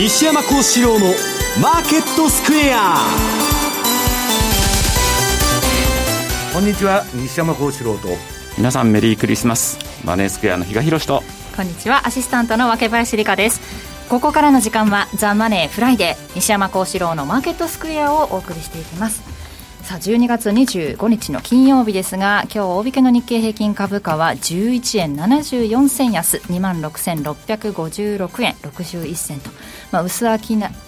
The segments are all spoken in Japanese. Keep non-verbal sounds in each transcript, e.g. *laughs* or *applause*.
西山孝四郎のマーケットスクエア。こんにちは西山孝四郎と。皆さんメリークリスマス。マネースクエアの比嘉宏と。こんにちはアシスタントの若林理香です。ここからの時間はザ・マネーフライデー西山孝四郎のマーケットスクエアをお送りしていきますさあ12月25日の金曜日ですが今日大引けの日経平均株価は11円74銭安2万6656円61銭と、まあ、薄商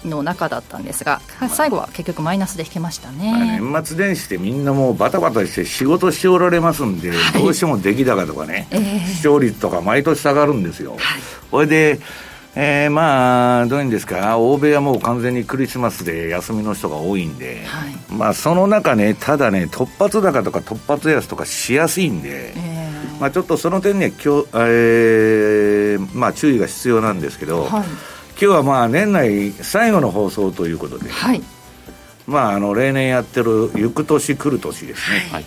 の中だったんですが最後は結局マイナスで引けましたね、年末年始でみんなもうバタバタして仕事しておられますんで、はい、どうしても出来高とかね、えー、視聴率とか毎年下がるんですよ、はい、これでえー、まあ、どういうんですか、欧米はもう完全にクリスマスで休みの人が多いんで、はい、まあ、その中ね、ただね、突発高とか突発安とかしやすいんで、えー、まあ、ちょっとその点にはきょ、えーまあ、注意が必要なんですけど、はい、今日はまあ年内最後の放送ということで、はい、まあ、あの例年やってる行く年来る年ですね、はい。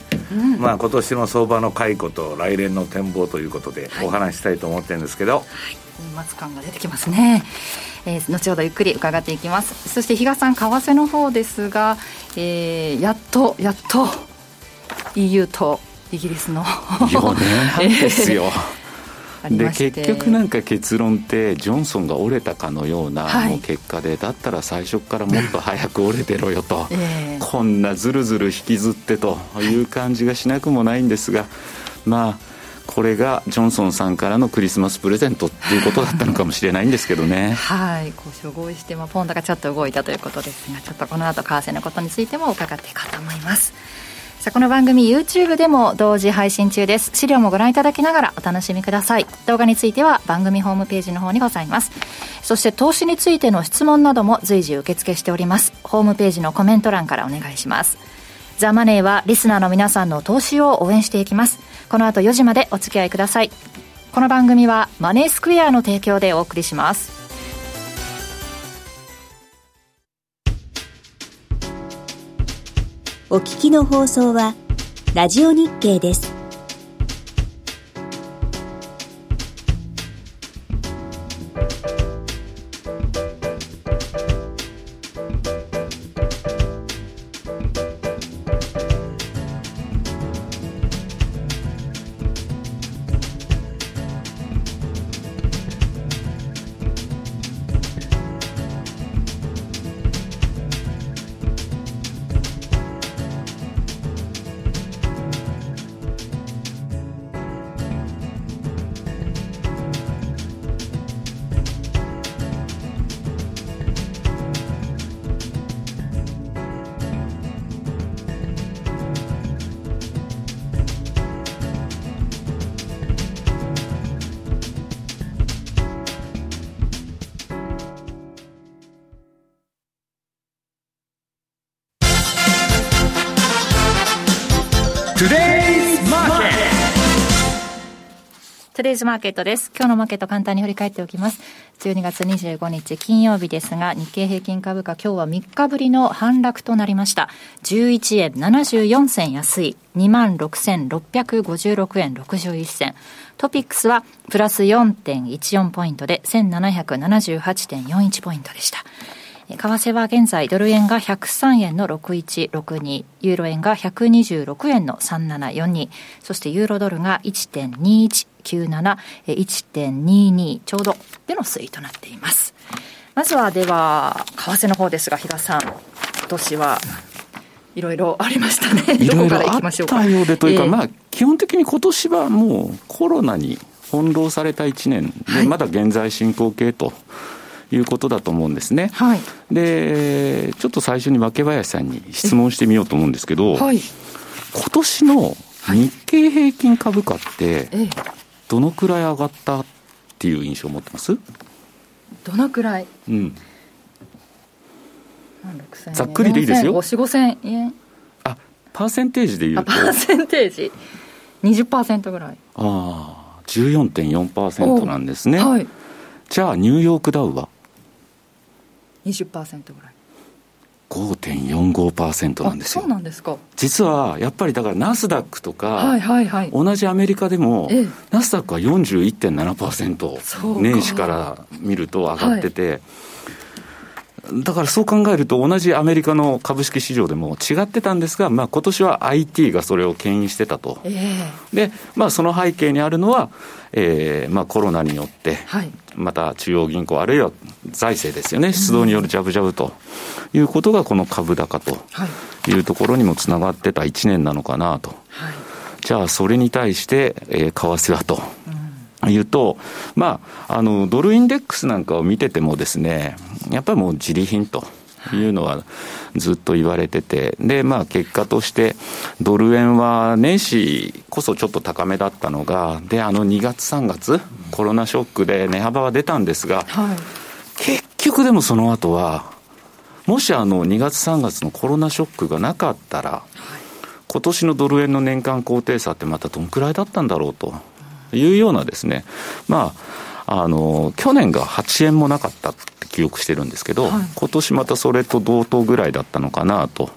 まあ今年の相場の解雇と来年の展望ということでお話したいと思ってるんですけど。はい年末感が出てきますね、えー、後ほどゆっくり伺っていきます。そして比嘉さん為替の方ですが、えー、やっとやっと EU とイギリスの4年 *laughs* ですよ、で結局なんか結論ってジョンソンが折れたかのような結果で、だったら最初からもっと早く折れてろよと、えー、こんなずるずる引きずってという感じがしなくもないんですがまあこれがジョンソンさんからのクリスマスプレゼントっていうことだったのかもしれないんですけどね。*laughs* はい交渉合意して、まあ、ポンドがちょっと動いたということですがちょっとこの後為替のことについても伺っていこうと思います。さあこの番組 YouTube でも同時配信中です。資料もご覧いただきながらお楽しみください。動画については番組ホームページの方にございます。そして投資についての質問なども随時受付しております。ホームページのコメント欄からお願いします。ザ・マネーはリスナーの皆さんの投資を応援していきます。この後4時までお付き合いください。この番組はマネースクエアの提供でお送りします。お聞きの放送はラジオ日経です。トゥデイズマーケットです。今日のマーケット簡単に振り返っておきます。12月25日金曜日ですが、日経平均株価今日は3日ぶりの反落となりました。11円74銭安い、26,656円61銭。トピックスはプラス4.14ポイントで1778.41ポイントでした。為替は現在ドル円が103円の6162、ユーロ円が126円の3742、そしてユーロドルが1.21 1.97、1.22ちょうどでの推移となっています。まずはでは、為替の方ですが、比嘉さん、今年はいろいろありましたね。いろいろあったようでというか、えー、まあ、基本的に今年はもうコロナに翻弄された1年で、はい、まだ現在進行形と。いうことだと思うんですね、はい、でちょっと最初に若林さんに質問してみようと思うんですけど、はい、今年の日経平均株価って、どのくらい上がったっていう印象を持ってます？どのくらい？うん。ざっくりでいいですよ。4 5千円。あパーセンテージでいうと。パーセンテージ。20%ぐらい。ああ14.4%なんですね、はい、じゃあニューヨークダウは？20%ぐらい。5.45%なんですよ。そうなんですか。実はやっぱりだからナスダックとか、はいはいはい、同じアメリカでも、ええ、ナスダックは41.7%年始から見ると上がってて、はい、だからそう考えると、同じアメリカの株式市場でも違ってたんですが、まあ今年は IT がそれを牽引してたと、えー、でまあ、その背景にあるのは、えーまあ、コロナによって、また中央銀行、あるいは財政ですよね、出動によるジャブジャブということが、この株高というところにもつながってた1年なのかなと、はい、じゃあ、それに対して、えー、為替はと。いうと、まあ、あの、ドルインデックスなんかを見ててもですね、やっぱりもう自利品と。いうのはずっと言われてて、で、まあ結果として、ドル円は年始こそちょっと高めだったのが、で、あの2月3月、コロナショックで値幅は出たんですが、はい、結局でもその後は、もしあの2月3月のコロナショックがなかったら、今年のドル円の年間高低差ってまたどんくらいだったんだろうと。いうようなですね、まあ、あの、去年が8円もなかった記憶してるんですけど、はい、今年またそれと同等ぐらいだったのかなと。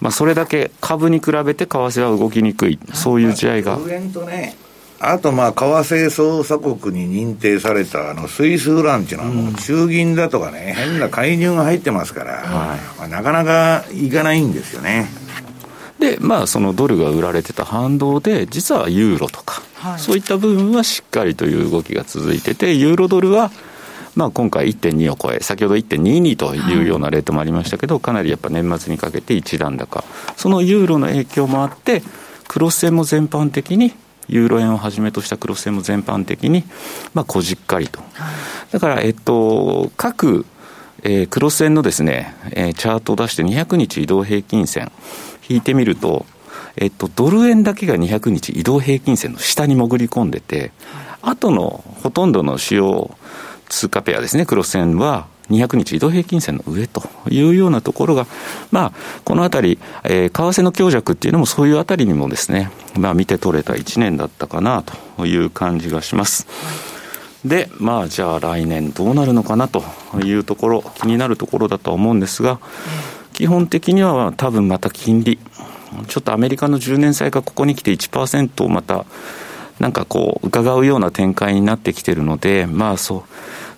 まあ、それだけ株に比べて為替は動きにくい、そういう試合が。ね、あと、まあ、為替操作国に認定されたあのスイスフランチのの中銀だとかね、変な介入が入ってますから、はいまあ、なかなかいかないんですよね。で、まあ、そのドルが売られてた反動で、実はユーロとか、はい、そういった部分はしっかりという動きが続いてて、ユーロドルは、まあ、今回1.2を超え、先ほど1.22というようなレートもありましたけど、かなりやっぱ年末にかけて一段高、そのユーロの影響もあって、クロス円も全般的に、ユーロ円をはじめとしたクロス円も全般的に、まあ、こじっかりと。だから、えっと、各、えー、クロス円のですね、えー、チャートを出して200日移動平均線、引いてみると、えっと、ドル円だけが200日移動平均線の下に潜り込んでて、あとのほとんどの主要通貨ペアですね、クロス円は、200日移動平均線の上というようなところが、まあ、このあたり、えー、為替の強弱っていうのもそういうあたりにもですね、まあ、見て取れた1年だったかなという感じがします。で、まあ、じゃあ来年どうなるのかなというところ、気になるところだと思うんですが、基本的には多分また金利、ちょっとアメリカの10年債がここに来て1%をまた、なんかこう、伺うような展開になってきてるので、まあそう、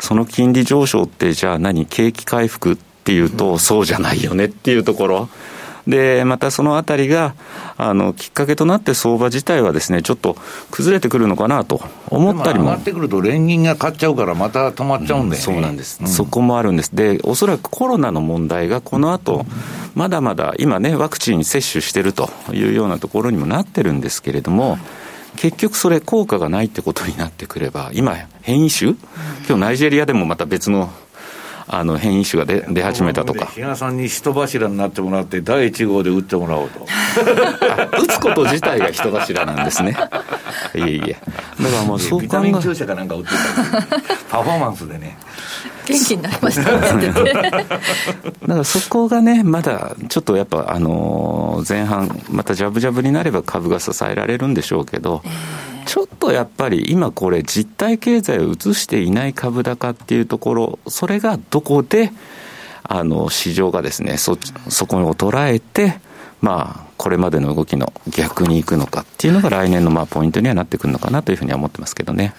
その金利上昇ってじゃあ何、景気回復っていうと、そうじゃないよねっていうところ。で、またそのあたりが、あの、きっかけとなって相場自体はですね、ちょっと崩れてくるのかなと思ったりも。上がってくると連銀が買っちゃうからまた止まっちゃうんで、ねうん、そうなんです、うん、そこもあるんです。で、おそらくコロナの問題がこの後、まだまだ今ね、ワクチン接種してるというようなところにもなってるんですけれども、結局それ効果がないってことになってくれば、今変異種、今日ナイジェリアでもまた別のあの変異種が出出始めたとか。比嘉さんに人柱になってもらって、第1号で打ってもらおうと。*laughs* 打つこと自体が人柱なんですね。*laughs* いえいえ。だからもうそう考え。ビタ注射かなんか打ってた *laughs* パフォーマンスでね。元気になりましたね *laughs* だからそこがね、まだちょっとやっぱ、あのー、前半、またジャブジャブになれば株が支えられるんでしょうけど、えー、ちょっとやっぱり今これ、実体経済を移していない株高っていうところ、それがどこで、あの、市場がですね、そ、そこを捉えて、まあ、これまでの動きの逆に行くのかっていうのが来年のまあポイントにはなってくるのかなというふうには思ってますけどね。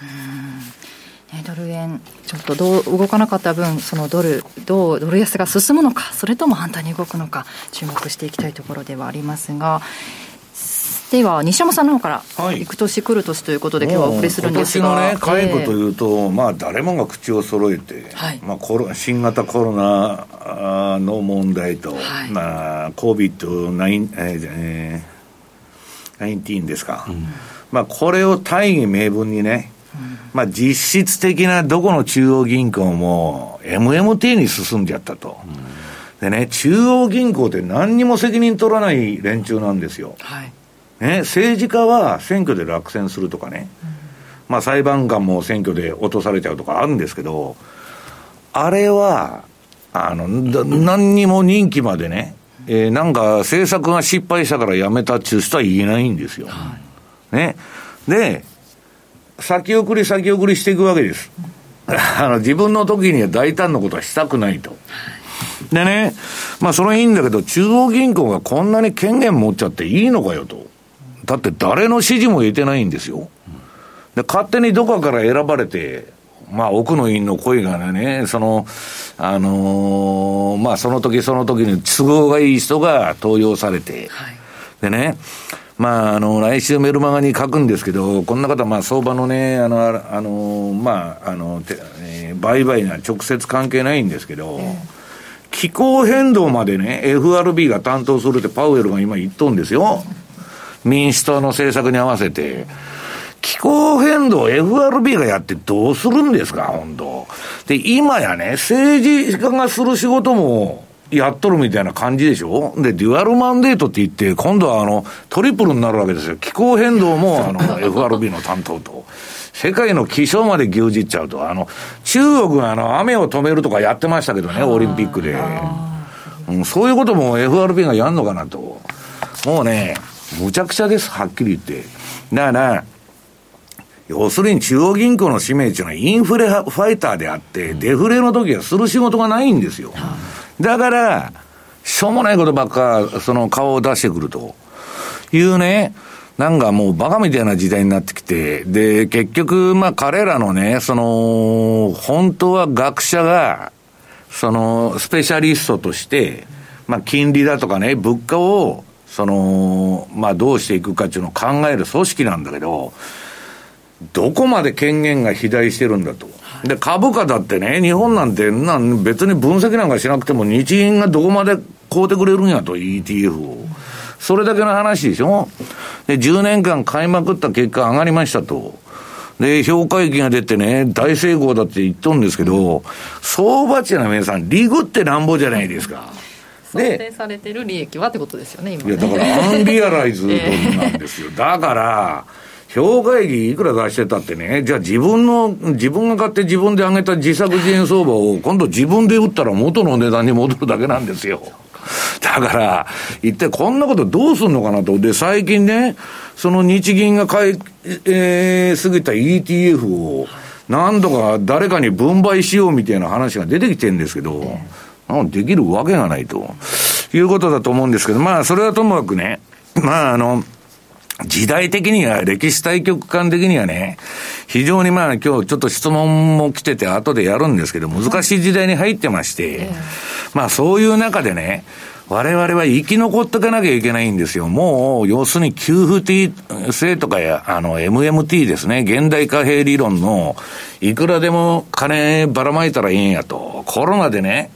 ドル円、ちょっとどう動かなかった分、そのドル、どうドル安が進むのか、それとも反対に動くのか、注目していきたいところではありますが。では西山さんの方から、はい、行く年来る年ということで、今日はお送りするんですが、今年のね、回顧というと、まあ、誰もが口を揃えて、はい、まあ、コロ新型コロナの問題と、はい、まあ、COVID-19、えー、19ですか、うん、まあ、これを大義名分にね、まあ、実質的などこの中央銀行も MMT に進んじゃったと。でね、中央銀行って何にも責任取らない連中なんですよ。はい、ね、政治家は選挙で落選するとかね、うん、まあ裁判官も選挙で落とされちゃうとかあるんですけど、あれは、あの、何にも任期までね、えー、なんか政策が失敗したから辞めたっていう人は言えないんですよ。はい、ね。で、先送り先送りしていくわけです。*laughs* あの、自分の時には大胆なことはしたくないと。でね、まあそれはいいんだけど、中央銀行がこんなに権限持っちゃっていいのかよと。だって誰の指示も得てないんですよ。で、勝手にどこかから選ばれて、まあ、奥の院の声がね、その、あのー、まあ、その時その時に都合がいい人が登用されて、はい、でね、まあ、あの、来週メルマガに書くんですけど、こんな方、まあ、相場のね、あの、あの、まあ、あの、えー、売買には直接関係ないんですけど、気候変動までね、FRB が担当するってパウエルが今言っとんですよ。民主党の政策に合わせて。気候変動 FRB がやってどうするんですか、本当で、今やね、政治家がする仕事も、やっとるみたいな感じでしょ？で、デュアルマンデートって言って、今度はあの、トリプルになるわけですよ。気候変動も、*laughs* あの、FRB の担当と。世界の気象まで牛耳っちゃうと。あの、中国があの、雨を止めるとかやってましたけどね、オリンピックで。うん、そういうことも FRB がやんのかなと。もうね、むちゃくちゃです、はっきり言って。だから、要するに中央銀行の使命っていうのはインフレファイターであって、デフレの時はする仕事がないんですよ。だから、しょうもないことばっか、その顔を出してくると。いうね、なんかもうバカみたいな時代になってきて、で、結局、まあ彼らのね、その、本当は学者が、その、スペシャリストとして、まあ金利だとかね、物価を、その、まあどうしていくかっていうのを考える組織なんだけど、どこまで権限が肥大してるんだと。で、株価だってね、日本なんてなん別に分析なんかしなくても日銀がどこまで買うてくれるんやと、ETF を。それだけの話でしょで、10年間買いまくった結果上がりましたと。で、評価益が出てね、大成功だって言っとるんですけど、相場値の皆さん、リグってなんぼじゃないですか。想定されてる利益はってことですよね、今、ね、いや、だからアンリアライズドなんですよ。*laughs* だから、評価益いくら出してたってね、じゃあ自分の、自分が買って自分で上げた自作自演相場を今度自分で売ったら元の値段に戻るだけなんですよ。だから、一体こんなことどうすんのかなと。で、最近ね、その日銀が買い、えー、過ぎた ETF を、何度か誰かに分配しようみたいな話が出てきてるんですけど、できるわけがないと。いうことだと思うんですけど、まあ、それはともかくね、まあ、あの、時代的には、歴史対局観的にはね、非常にまあ今日ちょっと質問も来てて後でやるんですけど、難しい時代に入ってまして、まあそういう中でね、我々は生き残っていかなきゃいけないんですよ。もう、要するに給付 T 制とかや、あの、MMT ですね。現代貨幣理論の、いくらでも金ばらまいたらいいんやと。コロナでね、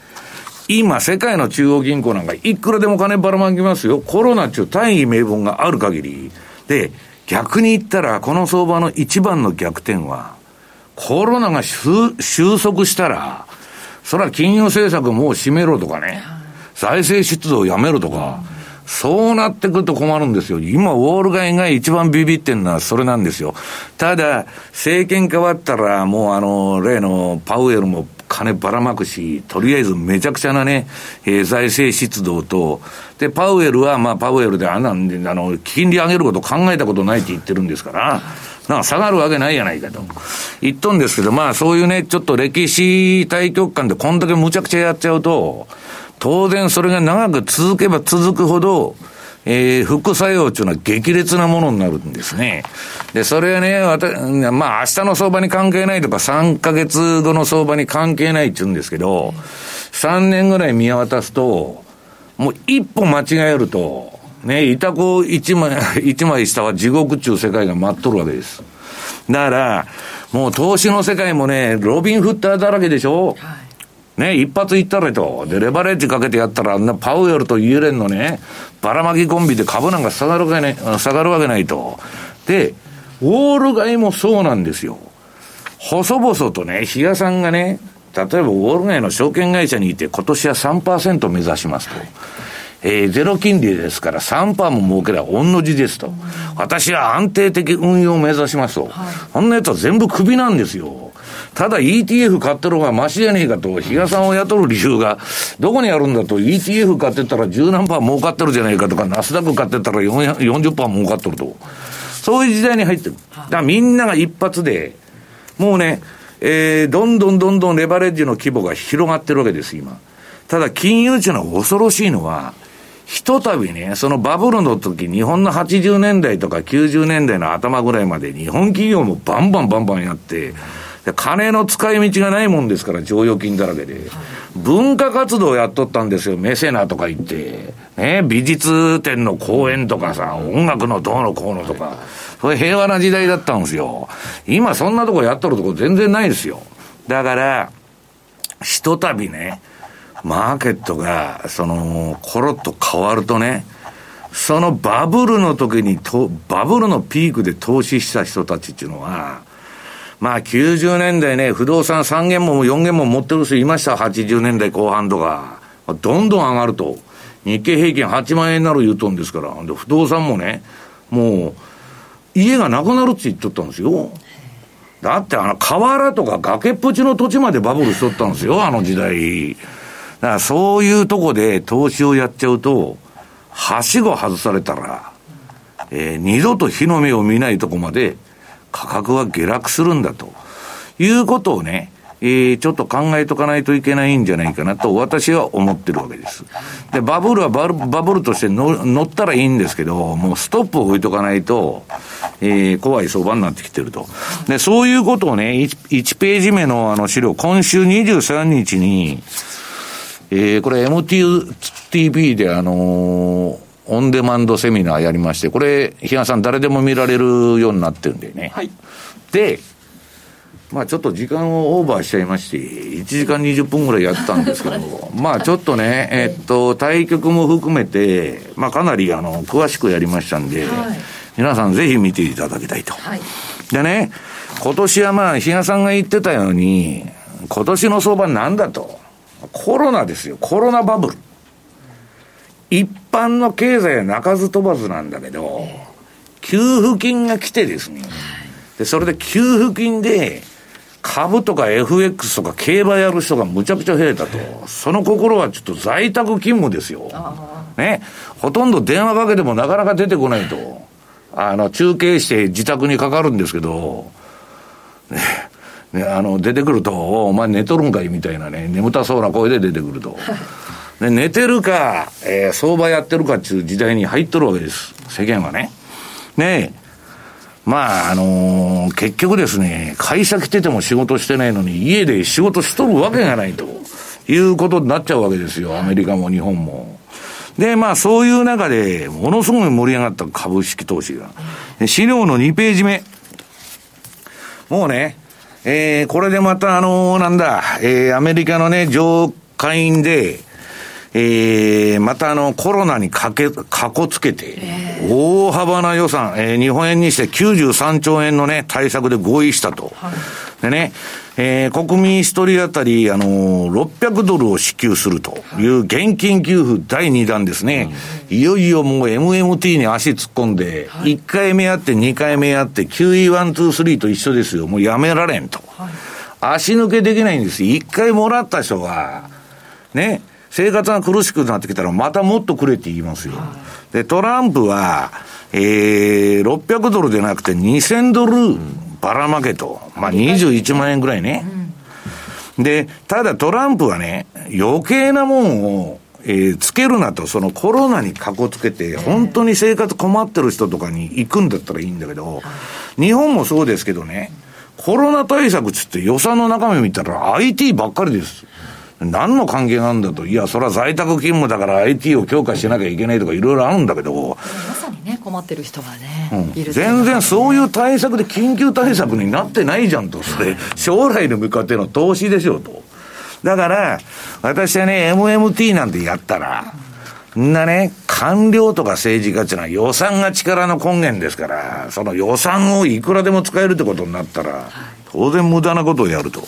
今、世界の中央銀行なんかいくらでも金ばらまきますよ。コロナっていう大義名分がある限り。で、逆に言ったら、この相場の一番の逆転は、コロナが収束したら、それは金融政策もう閉めろとかね、財政出動をやめろとか、そうなってくると困るんですよ。今、ウォール街が一番ビビってんのはそれなんですよ。ただ、政権変わったら、もうあの、例のパウエルも金ばらまくし、とりあえずめちゃくちゃなね、えー、財政出動と、で、パウエルは、まあ、パウエルで、あんなんで、あの、金利上げること考えたことないって言ってるんですから、なんか下がるわけないやないかと。言っとんですけど、まあ、そういうね、ちょっと歴史対局観でこんだけむちゃくちゃやっちゃうと、当然それが長く続けば続くほど、えー、副作用っていうのは激烈なものになるんですね。で、それはね、わたまあ明日の相場に関係ないとか3ヶ月後の相場に関係ないって言うんですけど、3年ぐらい見渡すと、もう一歩間違えると、ね、いたこ一枚、*laughs* 一枚下は地獄中世界が待っとるわけです。だから、もう投資の世界もね、ロビンフッターだらけでしょ、はいね、一発いったれと。で、レバレッジかけてやったら、あんなパウエルとイエレンのね、ばらまきコンビで株なんか下がるわけない、下がるわけないと。で、ウォール街もそうなんですよ。細々とね、比嘉さんがね、例えばウォール街の証券会社にいて、今年は3%目指しますと。えー、ゼロ金利ですから3%も儲ければ御の字ですと。私は安定的運用を目指しますと。はい、こんなやつは全部クビなんですよ。ただ ETF 買ってる方がマシじゃねえかと、比嘉さんを雇う理由が、どこにあるんだと、ETF 買ってたら十何パー儲かってるじゃねえかとか、ナスダック買ってたら40パー儲かってると。そういう時代に入ってる。だからみんなが一発で、もうね、えー、どんどんどんどんレバレッジの規模が広がってるわけです、今。ただ、金融庁の恐ろしいのは、ひとたびね、そのバブルの時、日本の80年代とか90年代の頭ぐらいまで日本企業もバンバンバンバンやって、金の使い道がないもんですから、剰余金だらけで。文化活動やっとったんですよ、メセナとか言って。ね、美術展の公演とかさ、音楽のどうのこうのとか。それ平和な時代だったんですよ。今そんなとこやっとるとこ全然ないですよ。だから、ひとたびね、マーケットが、その、コロッと変わるとね、そのバブルの時にと、バブルのピークで投資した人たちっていうのは、まあ90年代ね、不動産3軒も4軒も持ってる人いました、80年代後半とか。どんどん上がると。日経平均8万円になる言うとんですから。で、不動産もね、もう、家がなくなるって言っとったんですよ。だってあの河原とか崖っぷちの土地までバブルしとったんですよ、あの時代。だからそういうとこで投資をやっちゃうと、はしご外されたら、えー、二度と日の目を見ないとこまで価格は下落するんだということをね、えー、ちょっと考えとかないといけないんじゃないかなと私は思ってるわけです。で、バブルはバブルとして乗ったらいいんですけど、もうストップを置いとかないと、えー、怖い相場になってきてると。で、そういうことをね、1, 1ページ目のあの資料、今週23日に、えー、これ MTV であのー、オンデマンドセミナーやりまして、これ、比嘉さん誰でも見られるようになってるんでね。はい。で、まあちょっと時間をオーバーしちゃいまして、1時間20分ぐらいやったんですけど、*laughs* まあちょっとね、えっと、対局も含めて、まあかなりあの、詳しくやりましたんで、はい、皆さんぜひ見ていただきたいと。はい、でね、今年はまあ、比嘉さんが言ってたように、今年の相場なんだと。コロナですよ、コロナバブル。一般の経済は鳴かず飛ばずなんだけど、給付金が来てですね、で、それで給付金で、株とか FX とか競馬やる人がむちゃくちゃ増えたと。その心はちょっと在宅勤務ですよ。ね。ほとんど電話かけてもなかなか出てこないと。あの、中継して自宅にかかるんですけど、ね。ね、あの、出てくると、お前寝とるんかいみたいなね、眠たそうな声で出てくると。*laughs* で寝てるか、えー、相場やってるかっていう時代に入っとるわけです。世間はね。ねえまあ、あのー、結局ですね、会社来てても仕事してないのに、家で仕事しとるわけがないということになっちゃうわけですよ、アメリカも日本も。で、まあ、そういう中で、ものすごい盛り上がった株式投資が。資料の2ページ目。もうね、えー、これでまたあのー、なんだ、えー、アメリカのね、上下院で、えー、またあの、コロナにかけ、かこつけて、大幅な予算、えー、日本円にして93兆円のね、対策で合意したと。はい、でね、えー、国民一人当たり、あのー、600ドルを支給するという現金給付第2弾ですね。はい、いよいよもう MMT に足突っ込んで、はい、1回目やって2回目やって、QE123 と一緒ですよ。もうやめられんと。はい、足抜けできないんです。1回もらった人が、ね、生活が苦しくなってきたら、またもっとくれって言いますよ。で、トランプは、えー、600ドルでなくて2000ドルばらまけと。まあ、21万円ぐらいね。で、ただトランプはね、余計なもんを、えー、つけるなと、そのコロナにかこつけて、本当に生活困ってる人とかに行くんだったらいいんだけど、日本もそうですけどね、コロナ対策つって予算の中身見たら IT ばっかりです。何の関係があるんだと。いや、それは在宅勤務だから IT を強化しなきゃいけないとかいろいろあるんだけど。まさにね、困ってる人がね、うん、全然そういう対策で緊急対策になってないじゃんと。それ、将来に向かっての投資でしょうと。だから、私はね、MMT なんてやったら、みんなね、官僚とか政治家っていうのは予算が力の根源ですから、その予算をいくらでも使えるってことになったら、当然無駄なことをやると。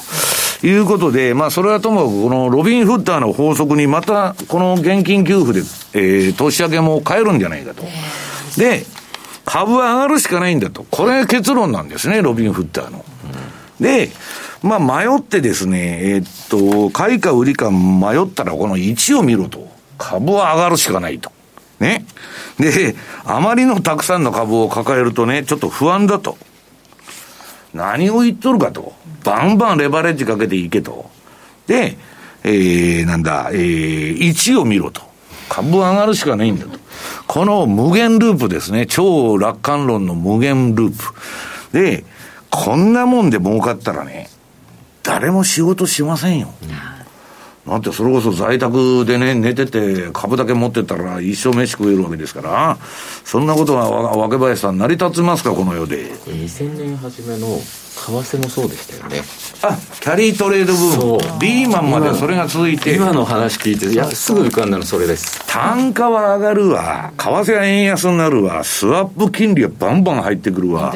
いうことで、まあ、それはともかく、このロビン・フッターの法則にまた、この現金給付で、えー、年明けも変えるんじゃないかと。で、株は上がるしかないんだと。これが結論なんですね、ロビン・フッターの。で、まあ、迷ってですね、えー、っと、買いか売りか迷ったら、この1を見ろと。株は上がるしかないと。ね。で、あまりのたくさんの株を抱えるとね、ちょっと不安だと。何を言っとるかと。バンバンレバレッジかけていけと。で、えー、なんだ、えー、1を見ろと。株上がるしかないんだと。この無限ループですね。超楽観論の無限ループ。で、こんなもんで儲かったらね、誰も仕事しませんよ。だってそれこそ在宅でね、寝てて株だけ持ってたら一生飯食えるわけですから、そんなことは若林さん成り立ちますか、この世で。2000年初めの為替もそうでしたよね。あ、キャリートレードブーム。リーマンまでそれが続いて。今の話聞いて、いや、すぐ浮かんだのそれです。単価は上がるわ。為替は円安になるわ。スワップ金利はバンバン入ってくるわ。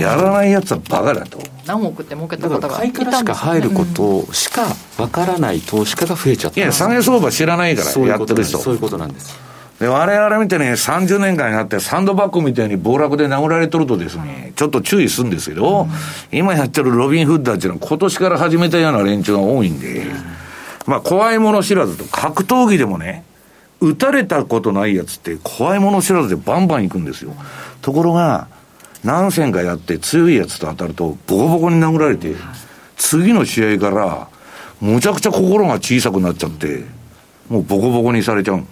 やらないやつはバカだと。何億って儲けた方が買いからしか入ることしかわからない投資家が増えちゃった。いや、下げ相場知らないから、やってる人。そういうことなんです。で、我々見てね、30年間になってサンドバッグみたいに暴落で殴られとるとですね、ちょっと注意するんですけど、うん、今やってるロビン・フッダーっていうのは今年から始めたような連中が多いんで、まあ怖いもの知らずと、格闘技でもね、撃たれたことないやつって怖いもの知らずでバンバン行くんですよ。ところが、何戦かやって強いやつと当たるとボコボコに殴られて、次の試合からむちゃくちゃ心が小さくなっちゃって、もうボコボコにされちゃう。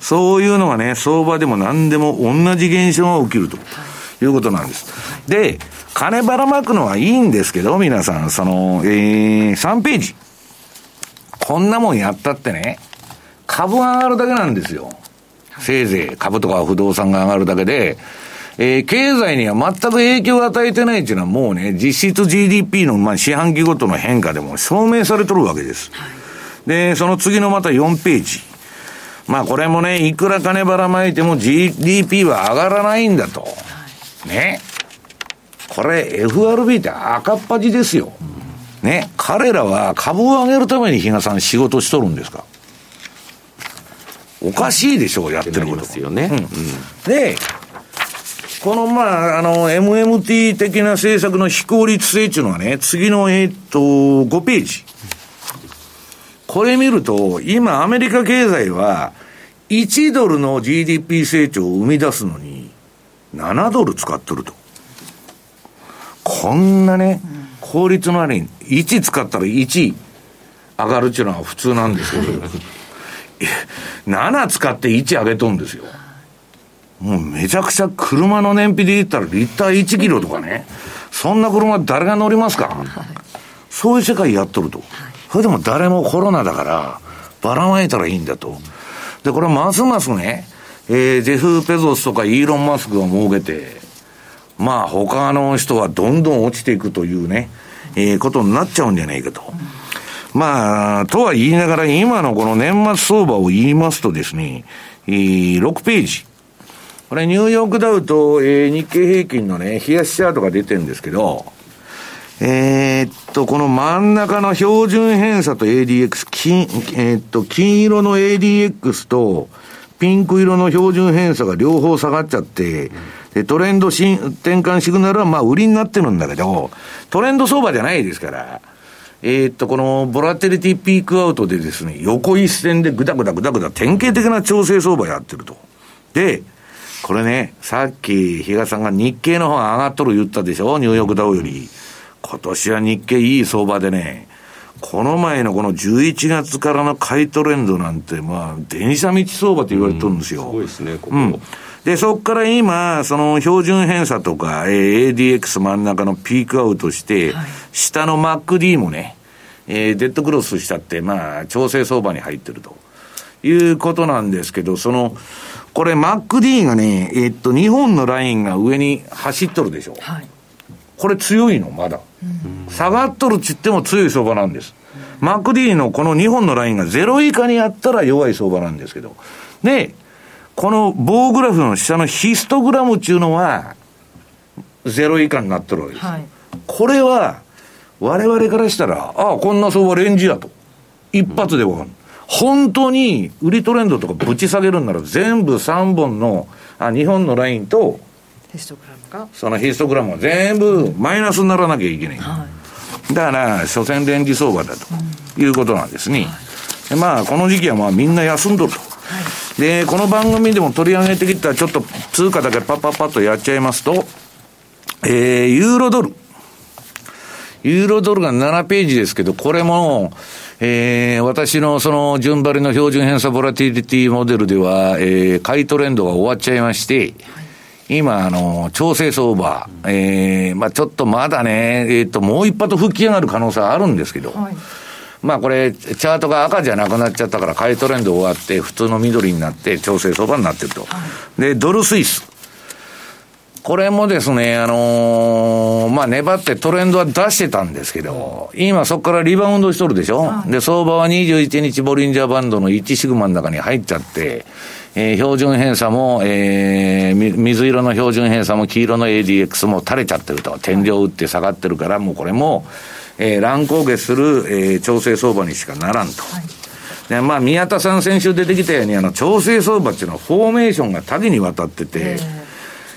そういうのがね、相場でも何でも同じ現象が起きるということなんです。で、金ばらまくのはいいんですけど、皆さん、その、えー、3ページ。こんなもんやったってね、株が上がるだけなんですよ。せいぜい株とか不動産が上がるだけで、えー、経済には全く影響を与えてないっていうのはもうね、実質 GDP の、まあ、四半期ごとの変化でも証明されとるわけです。で、その次のまた4ページ。まあこれもね、いくら金ばらまいても GDP は上がらないんだと。ね。これ FRB って赤っ端ですよ。ね。彼らは株を上げるために比嘉さん仕事しとるんですかおかしいでしょう、やってること。ですよね。うん、で、この、まあ、あの、MMT 的な政策の非効率性っていうのはね、次の、えっと、5ページ。これ見ると、今、アメリカ経済は、1ドルの GDP 成長を生み出すのに、7ドル使っとると。こんなね、効率のある1使ったら1上がるっていうのは普通なんですけど、*laughs* 7使って1上げとんですよ。もうめちゃくちゃ車の燃費で言ったらリッター1キロとかね、そんな車誰が乗りますか、そういう世界やっとると。それでも誰もコロナだから、ばらまいたらいいんだと。で、これますますね、えー、ジェフ・ペゾスとかイーロン・マスクが儲けて、まあ他の人はどんどん落ちていくというね、えー、ことになっちゃうんじゃないかと。まあ、とは言いながら今のこの年末相場を言いますとですね、えー、6ページ。これニューヨークダウと、えー、日経平均のね、冷やしチャートが出てるんですけど、えー、っと、この真ん中の標準偏差と ADX、金、えー、っと、金色の ADX と、ピンク色の標準偏差が両方下がっちゃって、で、トレンド転換シグナルはまあ売りになってるんだけど、トレンド相場じゃないですから、えー、っと、このボラテリティピークアウトでですね、横一線でぐだぐだぐだぐだ典型的な調整相場やってると。で、これね、さっき比嘉さんが日経の方が上がっとる言ったでしょ？ニューヨークダウより。今年は日経いい相場でね、この前のこの11月からの買いトレンドなんて、まあ、電車道相場と言われてるんですよ。すごいですね、ここ。うん。で、そこから今、その標準偏差とか、えー、ADX 真ん中のピークアウトして、はい、下の MacD もね、えー、デッドクロスしたって、まあ、調整相場に入ってるということなんですけど、その、これ MacD がね、えー、っと、2本のラインが上に走っとるでしょ。はい、これ強いの、まだ。下がっとるっちっても強い相場なんです。マック D のこの2本のラインが0以下にあったら弱い相場なんですけど。で、この棒グラフの下のヒストグラムっていうのは、0以下になってるわけです。はい、これは、我々からしたら、ああ、こんな相場レンジやと。一発でわかる。本当に売りトレンドとかぶち下げるんなら全部3本の、あ、2本のラインと、ヒストグラムかそのヒストグラムは全部マイナスにならなきゃいけない。はい、だから、所詮レンジ相場だということなんですね。はい、まあ、この時期はまあみんな休んどると。はい、で、この番組でも取り上げてきたちょっと通貨だけパッパッパッとやっちゃいますと、えー、ユーロドル。ユーロドルが7ページですけど、これも、えー、私のその順張りの標準偏差ボラティリティモデルでは、えー、買いトレンドが終わっちゃいまして、今、あの、調整相場、ええー、まあちょっとまだね、えっ、ー、と、もう一発吹き上がる可能性はあるんですけど、はい、まあこれ、チャートが赤じゃなくなっちゃったから、買いトレンド終わって、普通の緑になって、調整相場になってると。はい、で、ドルスイス。これもですね、あのー、まあ、粘ってトレンドは出してたんですけど、今そこからリバウンドしとるでしょ、で、相場は21日ボリンジャーバンドの1シグマの中に入っちゃって、えー、標準偏差も、えー、水色の標準偏差も黄色の ADX も垂れちゃってると。天井打って下がってるから、もうこれも、えー、乱高下する、えー、調整相場にしかならんと。はい。で、まあ、宮田さん先週出てきたように、あの、調整相場っていうのはフォーメーションが多岐にわたってて、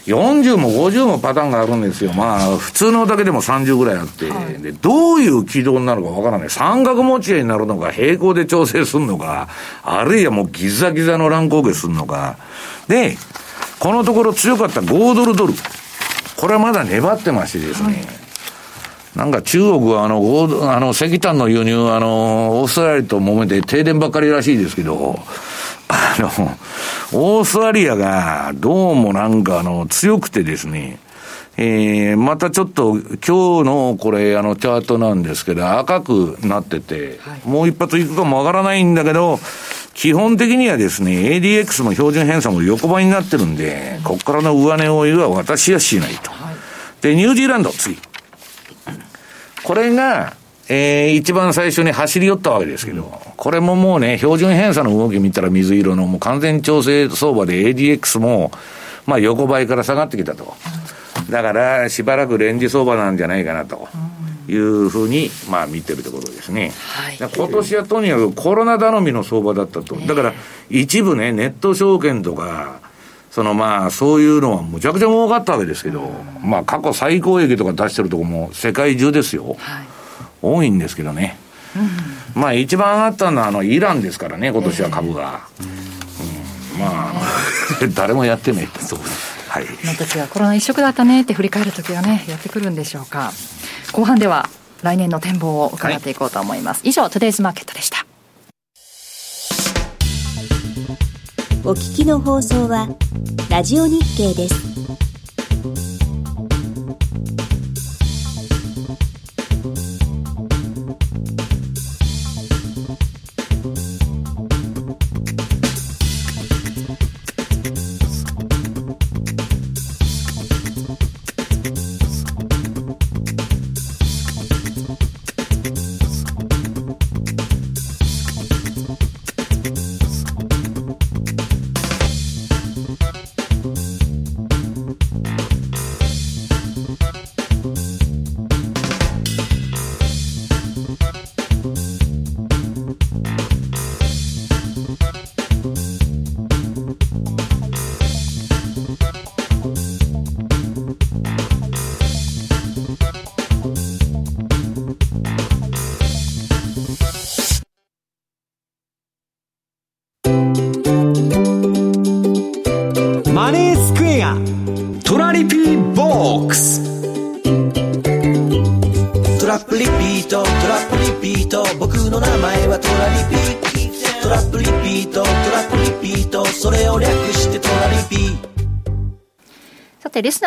40も50もパターンがあるんですよ。まあ、普通のだけでも30ぐらいあって、はい、で、どういう軌道になるかわからない。三角持ち合いになるのか、平行で調整するのか、あるいはもうギザギザの乱高下するのか。で、このところ強かった5ドルドル。これはまだ粘ってましてですね。はいなんか中国はあの、あの、石炭の輸入、あの、オーストラリアと揉めて停電ばっかりらしいですけど、あの、オーストラリアがどうもなんかあの、強くてですね、えー、またちょっと今日のこれあのチャートなんですけど赤くなってて、はい、もう一発いくかもわからないんだけど、基本的にはですね、ADX も標準偏差も横ばいになってるんで、ここからの上値追いは私はしないと。はい、で、ニュージーランド、次。これが、えー、一番最初に走り寄ったわけですけど、これももうね、標準偏差の動き見たら水色の、もう完全調整相場で ADX も、まあ横ばいから下がってきたと。だから、しばらくレンジ相場なんじゃないかなと。いうふうに、まあ、見てるところですね。はい、今年はとにかくコロナ頼みの相場だったと。だから、一部ね、ネット証券とか、そのまあ、そういうのはむちゃくちゃ儲かったわけですけど、まあ、過去最高益とか出してるとこも世界中ですよ。はい多いんですけどね。うん、まあ一番上がったのはあのイランですからね、今年は株が。えー、うん、まあ、*laughs* 誰もやってねそうはい。の時はコロナ一色だったねって振り返る時がね、やってくるんでしょうか。後半では来年の展望を伺っていこうと思います。はい、以上、トゥデイズマーケットでした。お聞きの放送は、ラジオ日経です。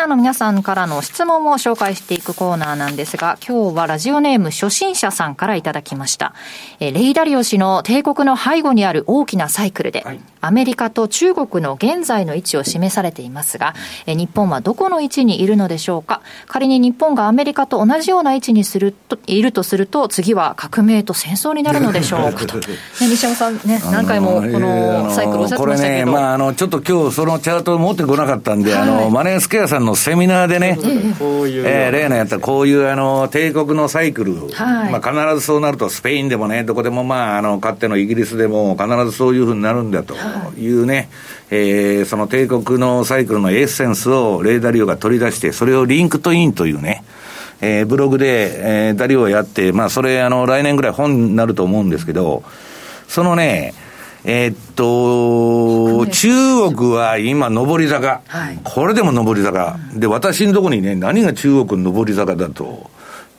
ナーの皆さんからの質問を紹介していくコーナーなんですが、今日はラジオネーム初心者さんからいただきました。えレイダリオ氏の帝国の背後にある大きなサイクルで、はい、アメリカと中国の現在の位置を示されていますが、え日本はどこの位置にいるのでしょうか？仮に日本がアメリカと同じような位置にすると、いるとすると、次は革命と戦争になるのでしょうかと。*laughs* ね、西山さんね、何回もこのサイクルおっしゃってましたけど。これね、まあ、あの、ちょっと今日そのチャートを持ってこなかったんで、はい、あの、マネースケアさんのセミナーでね、こういう、えー、例のやったこういうあの帝国のサイクル、はい、まあ、必ずそうなると、スペインでもね、どこでも、まあ、あのかつてのイギリスでも必ずそういうふうになるんだとい。うね、はい、えー、その帝国のサイクルのエッセンスをレーダーリオが取り出して、それをリンクトインというね、えー、ブログで、えー、ダリオをやって、まあ、それ、あの、来年ぐらい本になると思うんですけど、そのね、えー、っと、中国は今、上り坂、はい、これでも上り坂、で、私のところにね、何が中国の上り坂だと、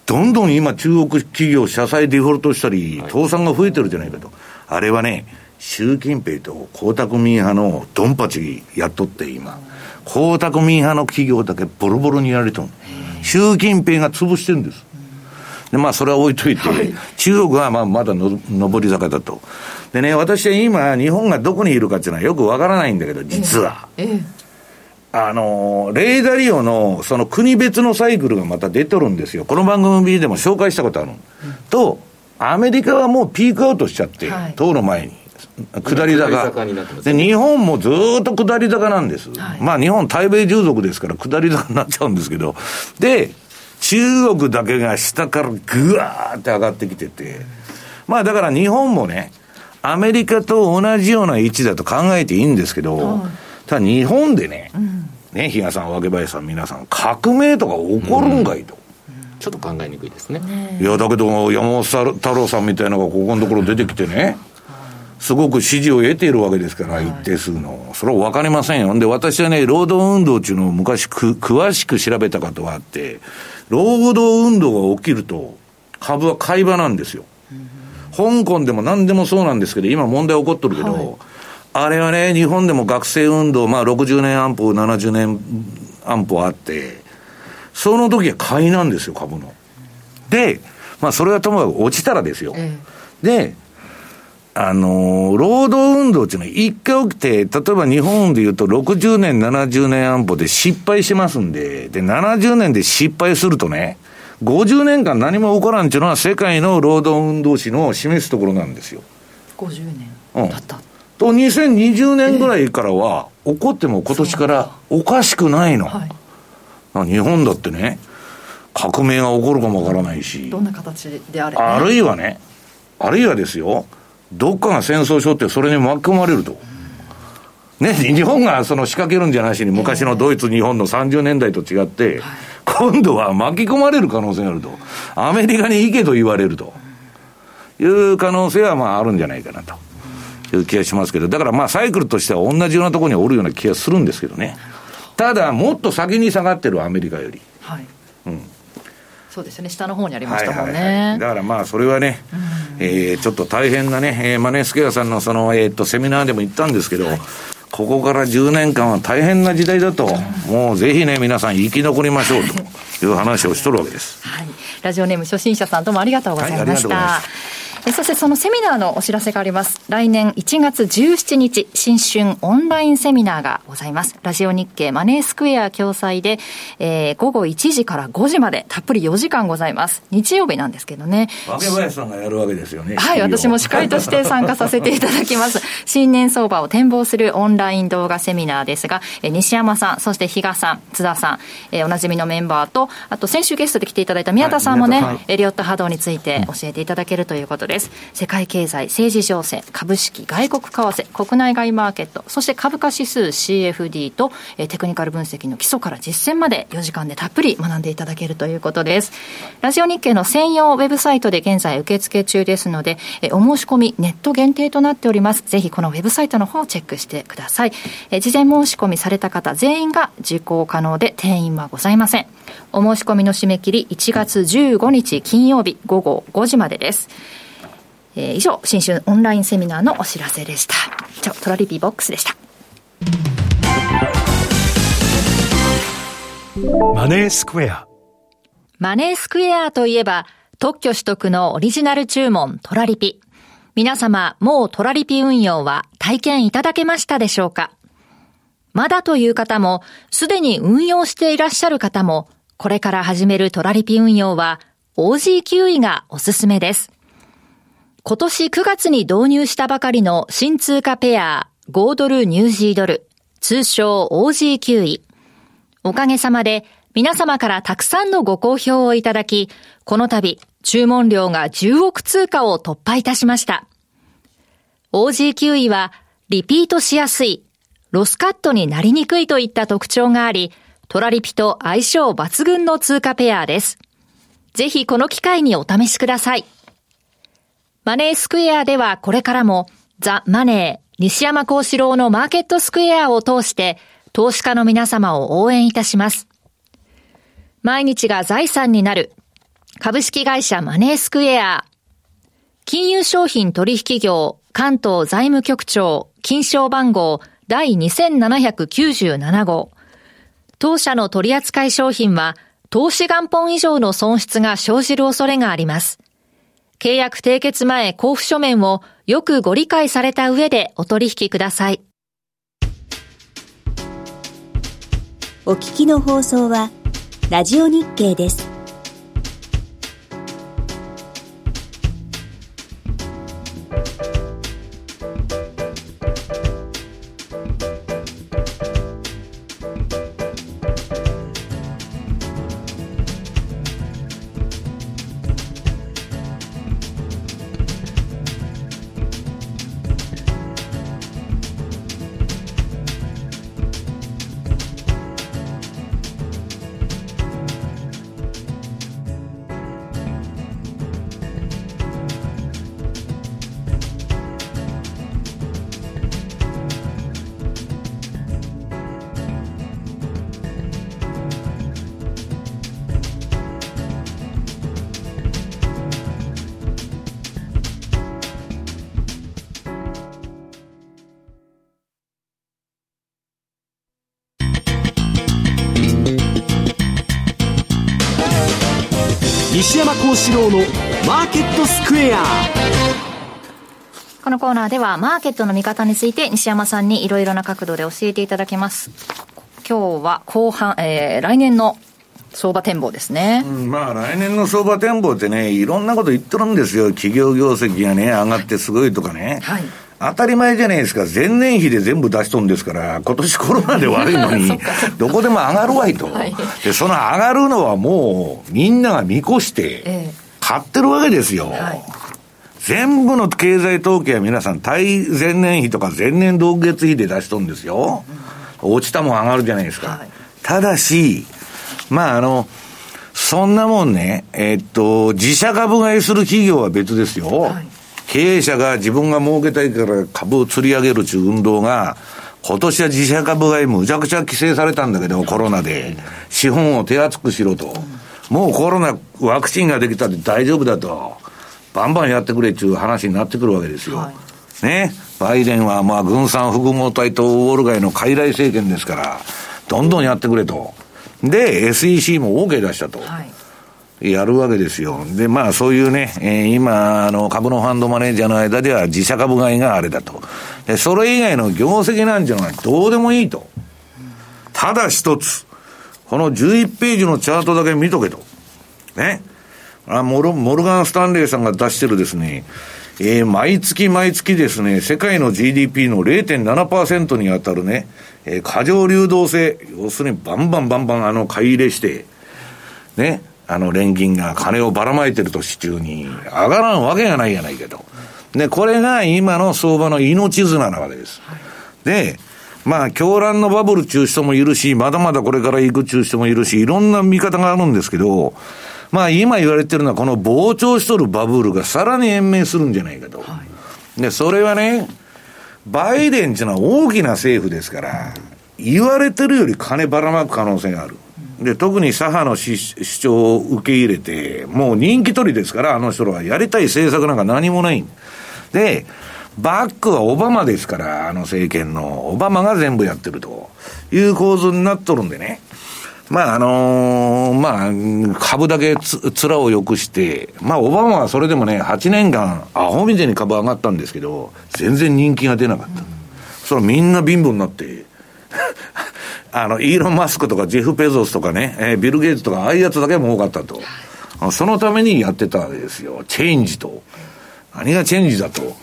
どんどん今、中国企業、社債デフォルトしたり、倒産が増えてるじゃないかと、あれはね、習近平と江沢民派のドンパチやっとって、今。江沢民派の企業だけボロボロにやられてる。習近平が潰してるんです。で、まあ、それは置いといて、はい、中国はまあまだの上り坂だと。でね、私は今、日本がどこにいるかっていうのはよくわからないんだけど、実は。ええあの、レーダリオのその国別のサイクルがまた出とるんですよ。この番組でも紹介したことある。うん、と、アメリカはもうピークアウトしちゃって、はい、通る前に。下り坂。で、日本もずっと下り坂なんです。はい、まあ日本対米従属ですから下り坂になっちゃうんですけど。で、中国だけが下からぐわーって上がってきてて、まあだから日本もね、アメリカと同じような位置だと考えていいんですけど、ただ日本でね、ね、比嘉さん、若林さん、皆さん、革命とか起こるんかいと。ちょっと考えにくいですね。いや、だけど、山本太郎さんみたいなのがここのところ出てきてね、すごく支持を得ているわけですから、一定数の。それは分かりませんよ。で、私はね、労働運動っていうのを昔く、詳しく調べたことがあって、労働運動が起きると、株は買い場なんですよ。香港でも何でもそうなんですけど、今問題起こってるけど、はい、あれはね、日本でも学生運動、まあ60年安保、70年安保あって、その時は買いなんですよ、株の。で、まあそれはともかく落ちたらですよ。ええ、で、あのー、労働運動っていうのは一回起きて、例えば日本で言うと60年、70年安保で失敗しますんで、で、70年で失敗するとね、50年間何も起こらんっていうのは世界の労働運動史の示すところなんですよ。50年だった。うん、と、2020年ぐらいからは、起こっても今年からおかしくないの。はい、日本だってね、革命が起こるかもわからないし。どんな形であれ、ね、あるいはね、あるいはですよ、どっかが戦争しようってそれに巻き込まれると。ね、日本がその仕掛けるんじゃなしに、昔のドイツ、日本の30年代と違って、今度は巻き込まれる可能性があると。アメリカに行けと言われると。いう可能性はまああるんじゃないかなと。いう気がしますけど、だからまあサイクルとしては同じようなところにおるような気がするんですけどね。ただ、もっと先に下がってるアメリカより。はい。うん。そうですね、下の方にありましたもんね。はいはいはい、だからまあ、それはね、うん、えー、ちょっと大変なね、えー、マネースケアさんのその、えー、っと、セミナーでも言ったんですけど、はい、ここから10年間は大変な時代だと、もうぜひね、皆さん生き残りましょうという話をしとるわけです。はい。ラジオネーム初心者さんどうもありがとうございました。はいそしてそのセミナーのお知らせがあります。来年1月17日、新春オンラインセミナーがございます。ラジオ日経マネースクエア共催で、えー、午後1時から5時までたっぷり4時間ございます。日曜日なんですけどね。若林さんがやるわけですよね。はい、私も司会として参加させていただきます。*laughs* 新年相場を展望するオンライン動画セミナーですが、えー、西山さん、そして比嘉さん、津田さん、えー、おなじみのメンバーと、あと先週ゲストで来ていただいた宮田さんもね、はい、エリオット波動について教えていただけるということでです。世界経済、政治情勢、株式、外国為替、国内外マーケット、そして株価指数 CFD と、え、テクニカル分析の基礎から実践まで4時間でたっぷり学んでいただけるということです。ラジオ日経の専用ウェブサイトで現在受付中ですので、え、お申し込みネット限定となっております。ぜひこのウェブサイトの方をチェックしてください。え、事前申し込みされた方全員が受講可能で定員はございません。お申し込みの締め切り1月15日金曜日午後5時までです。えー、以上、新春オンラインセミナーのお知らせでした。以上、トラリピーボックスでした。マネースクエア。マネースクエアといえば、特許取得のオリジナル注文トラリピ。皆様、もうトラリピ運用は体験いただけましたでしょうか？まだという方も、すでに運用していらっしゃる方も、これから始めるトラリピ運用は、OG 位がおすすめです。今年9月に導入したばかりの新通貨ペア、5ドルニュージードル、通称 OG9 位。おかげさまで皆様からたくさんのご好評をいただき、この度注文量が10億通貨を突破いたしました。OG9 位はリピートしやすい、ロスカットになりにくいといった特徴があり、トラリピと相性抜群の通貨ペアです。ぜひこの機会にお試しください。マネースクエアではこれからもザ・マネー西山幸四郎のマーケットスクエアを通して投資家の皆様を応援いたします。毎日が財産になる株式会社マネースクエア金融商品取引業関東財務局長金賞番号第2797号当社の取扱い商品は、投資元本以上の損失が生じる恐れがあります。契約締結前交付書面をよくご理解された上でお取引ください。お聞きの放送は、ラジオ日経です。西山幸四郎のマーケットスクエア。このコーナーではマーケットの見方について西山さんにいろいろな角度で教えていただきます。今日は後半、えー、来年の相場展望ですね、うん、まあ来年の相場展望ってねいろんなこと言ってるんですよ。企業業績がね上がってすごいとかね、はい当たり前じゃないですか。前年比で全部出しとんですから、今年コロナで悪いのに、*laughs* どこでも上がるわいと、はい、で、その上がるのはもう、みんなが見越して、買ってるわけですよ。はい、全部の経済統計は皆さん、対前年比とか前年同月比で出しとんですよ。落ちたもん上がるじゃないですか。はい、ただし、まああの、そんなもんね、えっと、自社株買いする企業は別ですよ。はい経営者が自分が儲けたいから株を釣り上げるという運動が、今年は自社株買いむちゃくちゃ規制されたんだけど、コロナで。資本を手厚くしろと。もうコロナ、ワクチンができたって大丈夫だと。バンバンやってくれっていう話になってくるわけですよ。はい、ね。バイデンはまあ軍産複合体とウォール街の傀儡政権ですから、どんどんやってくれと。で、SEC も OK 出したと。はいやるわけですよ。で、まあそういうね、えー、今、あの、株のファンドマネージャーの間では自社株買いがあれだと。で、それ以外の業績なんじゃない、どうでもいいと。ただ一つ、この11ページのチャートだけ見とけと。ね。あモルモルガン・スタンレーさんが出してるですね、えー、毎月毎月ですね、世界の GDP の0.7%に当たるね、えー、過剰流動性、要するにバンバンバンバンあの買い入れして、ね、あの連銀が金をばらまいてる年中に上がらんわけがないやないけど。で、これが今の相場の命綱なわけです。で、まあ、狂乱のバブル中止人もいるし、まだまだこれから行く中止人もいるし、いろんな見方があるんですけど、まあ、今言われてるのは、この膨張しとるバブルがさらに延命するんじゃないかと。で、それはね、バイデンっていうのは大きな政府ですから、言われてるより金ばらまく可能性がある。で、特に左派の主張を受け入れて、もう人気取りですから、あの人らはやりたい政策なんか何もないん。で、でバックはオバマですから、あの政権の、オバマが全部やってるという構図になっとるんでね。まあ、あのー、まあ、株だけつ、面を良くして、まあ、オバマはそれでもね、8年間、アホみたいに株上がったんですけど、全然人気が出なかった。うん、それみんな貧乏になって、*laughs* あの、イーロン・マスクとかジェフ・ペゾスとかね、えー、ビル・ゲイツとか、ああいうやつだけ儲かったと。そのためにやってたわけですよ。チェンジと。何がチェンジだと？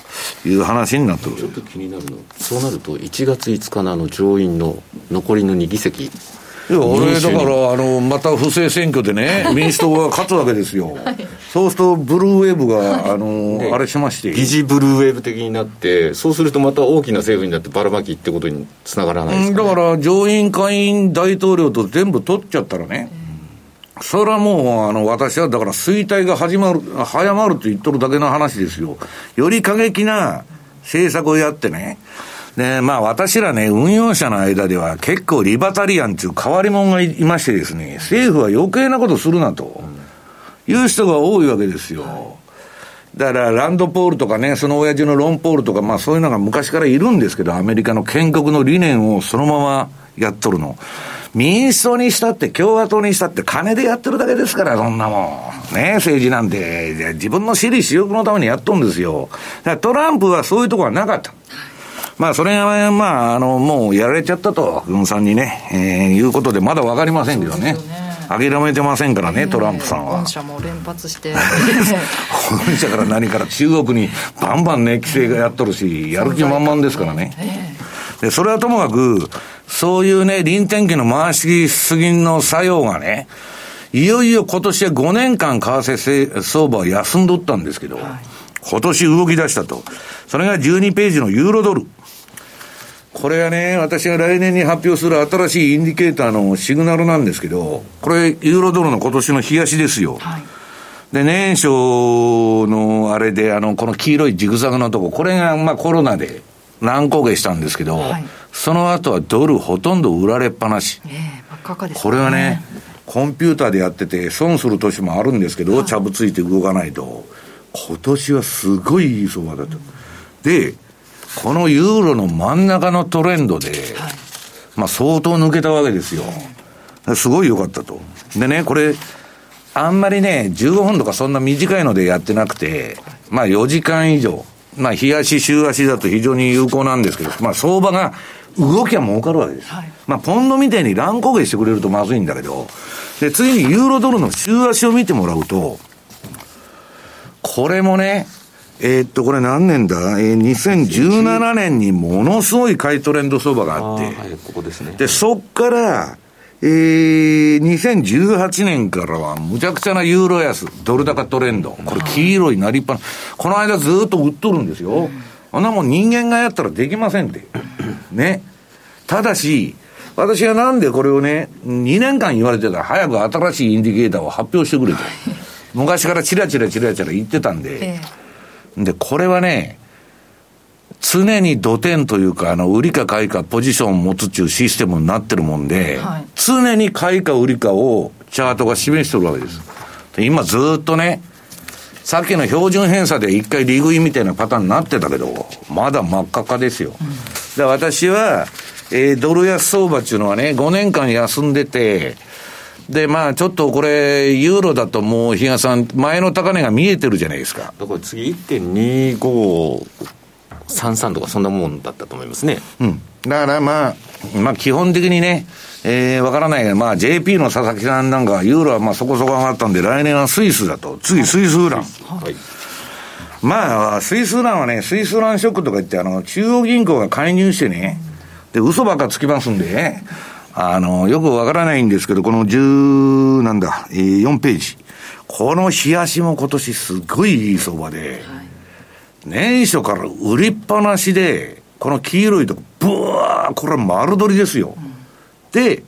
いう話になってるちょっと気になるのそうなると1月5日のあの上院の残りの2議席いや、俺、だから、あの、また不正選挙でね、*laughs* 民主党が勝つわけですよ。はい、そうすると、ブルーウェーブが、あの、あれしまして。疑似ブルーウェーブ的になって、そうするとまた大きな政府になってばらまきってことにつながらないですか、ね、だから、上院、下院、大統領と全部取っちゃったらね、それはもう、あの、私はだから衰退が始まる、早まると言っとるだけの話ですよ。より過激な政策をやってね、で、まあ私らね、運用者の間では結構リバタリアンっていう変わり者がいましてですね、政府は余計なことするなと、いう人が多いわけですよ。だから、ランドポールとかね、その親父のロンポールとか、まあそういうのが昔からいるんですけど、アメリカの建国の理念をそのままやっとるの。民主党にしたって共和党にしたって金でやってるだけですから、そんなもん。ね政治なんて、自分の私利私欲のためにやっとんですよ。だからトランプはそういうとこはなかった。まあ、それが、まあ、あの、もうやられちゃったと、軍さんにね、えー、いうことで、まだわかりませんけどね。諦めてませんからね、トランプさんは。本社も連発して。*laughs* 本社から何から中国にバンバンね、規制がやっとるし、やる気満々ですからね。で、それはともかく、そういうね、臨転機の回しすぎの作用がね、いよいよ今年は5年間為替相場は休んどったんですけど、はい、今年動き出したと。それが12ページのユーロドル。これはね、私が来年に発表する新しいインディケーターのシグナルなんですけど、これ、ユーロドルの今年の冷やしですよ。はい、で、年初のあれで、あの、この黄色いジグザグのとこ、これが、まあコロナで乱高下したんですけど、はい、その後はドルほとんど売られっぱなし。えー、ね、これはね、コンピューターでやってて損する年もあるんですけど、ちゃぶついて動かないと、今年はすごいいい相場だと。で、このユーロの真ん中のトレンドで、まあ相当抜けたわけですよ。すごい良かったと。でね、これ、あんまりね、15分とかそんな短いのでやってなくて、まあ4時間以上、まあ日足、週足だと非常に有効なんですけど、まあ相場が動きは儲かるわけです。はい、まあポンドみたいに乱高下してくれるとまずいんだけど、で、次にユーロドルの週足を見てもらうと、これもね、えー、っと、これ何年だ？えー、2017年にものすごい買いトレンド相場があって、はい、ここですね。で、そっから、えー、2018年からはむちゃくちゃなユーロ安、ドル高トレンド。これ黄色いなりっぱな。この間ずっと売っとるんですよ。あんなもん人間がやったらできませんって。*clears throat* ね。ただし、私はなんでこれをね、2年間言われてた？早く新しいインディケーターを発表してくれと。*laughs* 昔からチラチラチラチラ言ってたんで、ええで、これはね、常に土点というか、あの、売りか買いかポジションを持つっていうシステムになってるもんで、はい、常に買いか売りかをチャートが示してるわけです。で今ずっとね、さっきの標準偏差で一回利食いみたいなパターンになってたけど、まだ真っ赤っかですよ。うん、で私は、えー、ドル安相場っていうのはね、5年間休んでて、で、まあ、ちょっとこれ、ユーロだともう、比嘉さん、前の高値が見えてるじゃないですか。だから次、1.2533とか、そんなもんだったと思いますね。うん。だからまあ、まあ、基本的にね、えー、わからないが、まあ、JP の佐々木さんなんか、ユーロはまあそこそこ上がったんで、来年はスイスだと。次、スイスウラン。はい。まあ、スイスウランはね、スイスウランショックとか言って、あの、中央銀行が介入してね、で、嘘ばっかつきますんで、あの、よくわからないんですけど、この10、なんだ、えー、4ページ。この冷やしも今年すごいいい相場で、はい、年初から売りっぱなしで、この黄色いとこ、ブワー、これ丸取りですよ。うん、で、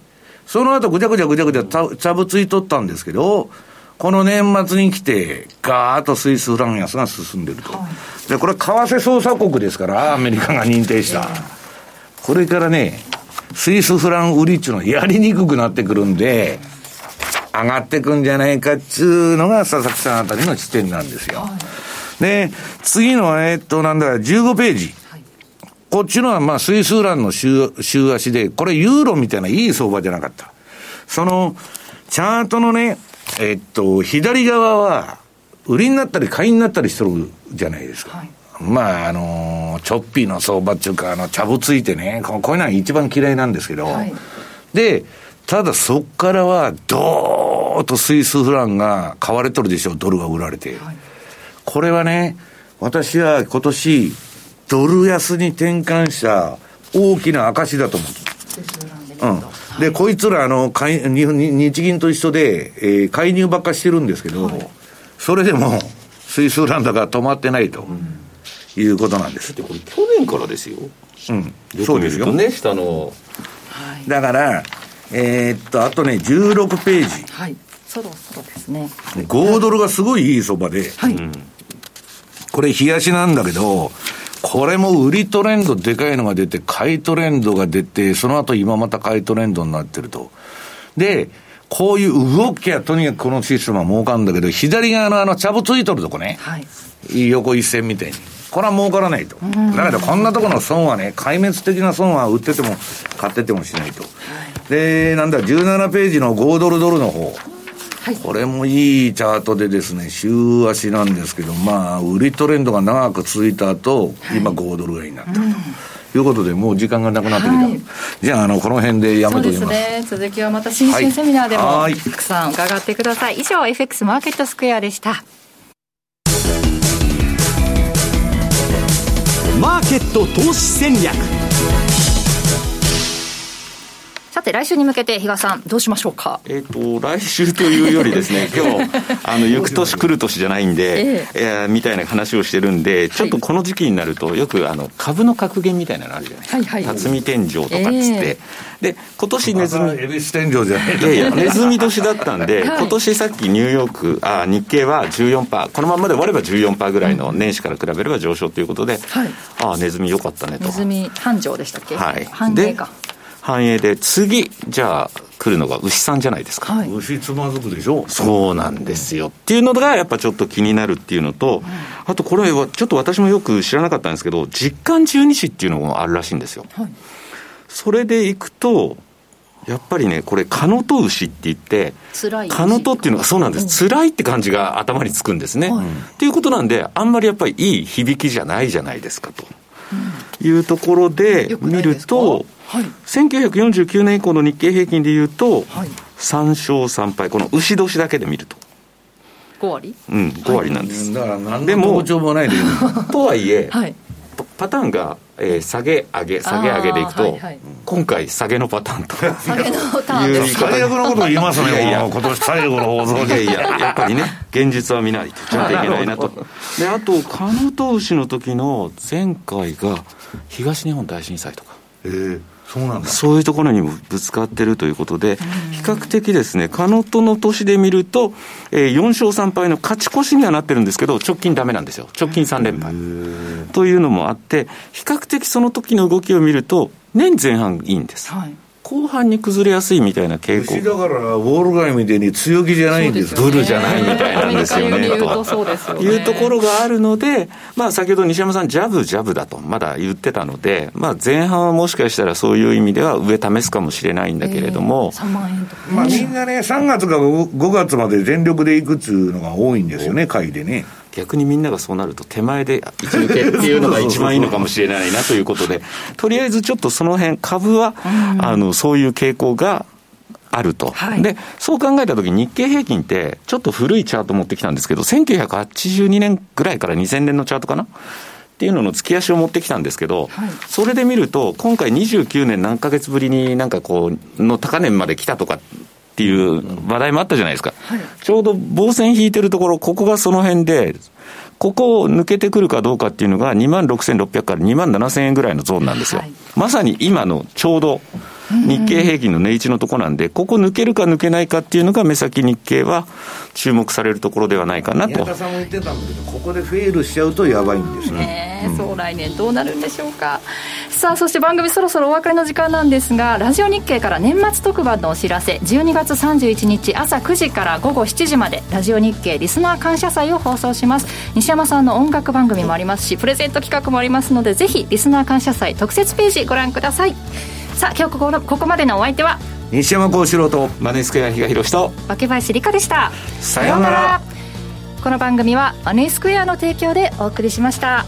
その後ぐちゃぐちゃぐちゃぐちゃちゃぶついとったんですけど、この年末に来て、ガーッとスイスフラン安が進んでると。はい、で、これ為替操作国ですから、アメリカが認定した。これからね、スイスフラン売りっていうのはやりにくくなってくるんで、上がってくんじゃないかっつうのが佐々木さんあたりの地点なんですよ。はい、で、次の、えっと、なんだ、15ページ。はい、こっちのは、まあ、スイスフランの週、週足で、これユーロみたいないい相場じゃなかった。その、チャートのね、えっと、左側は、売りになったり買いになったりしてるじゃないですか。はいまあ、あの、チョッピーの相場っていうか、あの、ちゃぶついてね、こういうのは一番嫌いなんですけど、はい、で、ただそっからは、どーっとスイスフランが買われとるでしょ、ドルが売られて。はい、これはね、私は今年、ドル安に転換した大きな証だと思う。うん。で、こいつら、あの、日銀と一緒で、えー、介入ばっかしてるんですけど、はい、それでも、スイスフランだから止まってないと。うんいうことなんです。これ去年からですよ。うん。そうですよ。ね、下の。だから、えー、っと、あとね、16ページ。はい。そろそろですね。5ドルがすごいいい相場で。はい。これ、冷やしなんだけど、これも売りトレンドでかいのが出て、買いトレンドが出て、その後今また買いトレンドになってると。で、こういう動きはとにかくこのシステムは儲かるんだけど、左側のあの、チャブついとるとこね。はい。横一線みたいに。これは儲からないと。だけどこんなところの損はね、壊滅的な損は売ってても買っててもしないと。で、なんだ、17ページの5ドルドルの方。はい、これもいいチャートでですね、週足なんですけど、まあ、売りトレンドが長く続いた後、今5ドル買いになったと。いうことで、もう時間がなくなってきた、はい、じゃあ、あのこの辺でやめときます。ね、続きはまた新春セミナーでも、はい、たくさん伺ってください。以上、FX マーケットスクエアでした。マーケット投資戦略。さて、来週に向けて、比嘉さん、どうしましょうか？えっ、と、来週というよりですね、*laughs* 今日、あの、行く年来る年じゃないんで、えー、みたいな話をしてるんで、ちょっとこの時期になると、よく、あの、株の格言みたいなのあるじゃないですか。はいはい、辰巳天井とかっつって。えー、で、今年ネズミ。恵比寿天井じゃないいやいや、ネズミ年だったんで、はい、今年さっきニューヨーク、あ日経は14%、このままで終われば14%ぐらいの年始から比べれば上昇ということで、はい、ああ、ネズミ良かったねと。ネズミ繁盛でしたっけ？はい。繁栄か。繁栄で、次、じゃあ、来るのが牛さんじゃないですか。はい、牛つまずくでしょそうなんですよ。っていうのが、やっぱちょっと気になるっていうのと、あとこれは、ちょっと私もよく知らなかったんですけど、実感十二支っていうのもあるらしいんですよ。はい、それでいくと、やっぱりね、これ、カノト牛って言って、カノトっていうのがそうなんです、うん、辛いって感じが頭につくんですね。はい、っていうことなんで、あんまりやっぱりいい響きじゃないじゃないですかと。いうところで見ると、はい、1949年以降の日経平均でいうと、はい、3勝3敗、この牛年だけで見ると。5割？うん、5割なんです。だから何もないで *laughs* とはいえ、はい、パターンが、えー、下げ上げ下げ上げでいくと、はいはい、今回下げのパターンと。下げのパターン。です最悪のこと言いますねいやいや。今年最後の放送で。いやいややっぱりね現実は見ないとちゃんといけないなと。であとカノトウシの時の前回が東日本大震災とか。ええーそうなんだそういうところにもぶつかってるということで、比較的ですね、カノトの年で見ると、えー、4勝3敗の勝ち越しにはなってるんですけど、直近だめなんですよ、直近3連敗。というのもあって、比較的その時の動きを見ると、年前半いいんです。はい後半に崩れやすいみたいな傾向。だからウォール街みたいに強気じゃないんですブルじゃないみたいなんですよね。というところがあるので、まあ、先ほど西山さんジャブジャブだとまだ言ってたので、まあ、前半はもしかしたらそういう意味では上試すかもしれないんだけれども、えー、万円とか、まあ、みんなね3月か 5, 月まで全力でいくっつうのが多いんですよね会でね逆にみんながそうなると手前で一抜けっていうのが一番いいのかもしれないなということで、とりあえずちょっとその辺、株は、あの、そういう傾向があると、はい、でそう考えたときに日経平均って、ちょっと古いチャート持ってきたんですけど、1982年ぐらいから2000年のチャートかな？っていうのの月足を持ってきたんですけど、はい、それで見ると、今回29年何ヶ月ぶりになんかこう、の高値まで来たとかっていう話題もあったじゃないですか。はい、ちょうど棒線引いてるところ、ここがその辺で、ここを抜けてくるかどうかっていうのが2万6600から2万7000円ぐらいのゾーンなんですよ。はい、まさに今のちょうど日経平均の値打ちのとこなんで、ここ抜けるか抜けないかっていうのが、目先日経は注目されるところではないかなと。宮田さんも言ってたんだけど、ここでフェールしちゃうとやばいんですね。ねそう来年どうなるんでしょうか。さあ、そして番組そろそろお別れの時間なんですが、ラジオ日経から年末特番のお知らせ、12月31日朝9時から午後7時まで、ラジオ日経リスナー感謝祭を放送します。西山さんの音楽番組もありますし、プレゼント企画もありますので、ぜひリスナー感謝祭特設ページご覧ください。さあ今日ここのここまでのお相手は西山幸四郎とマネースクエア比嘉宏と若林理香でした。さようなら。この番組はマネースクエアの提供でお送りしました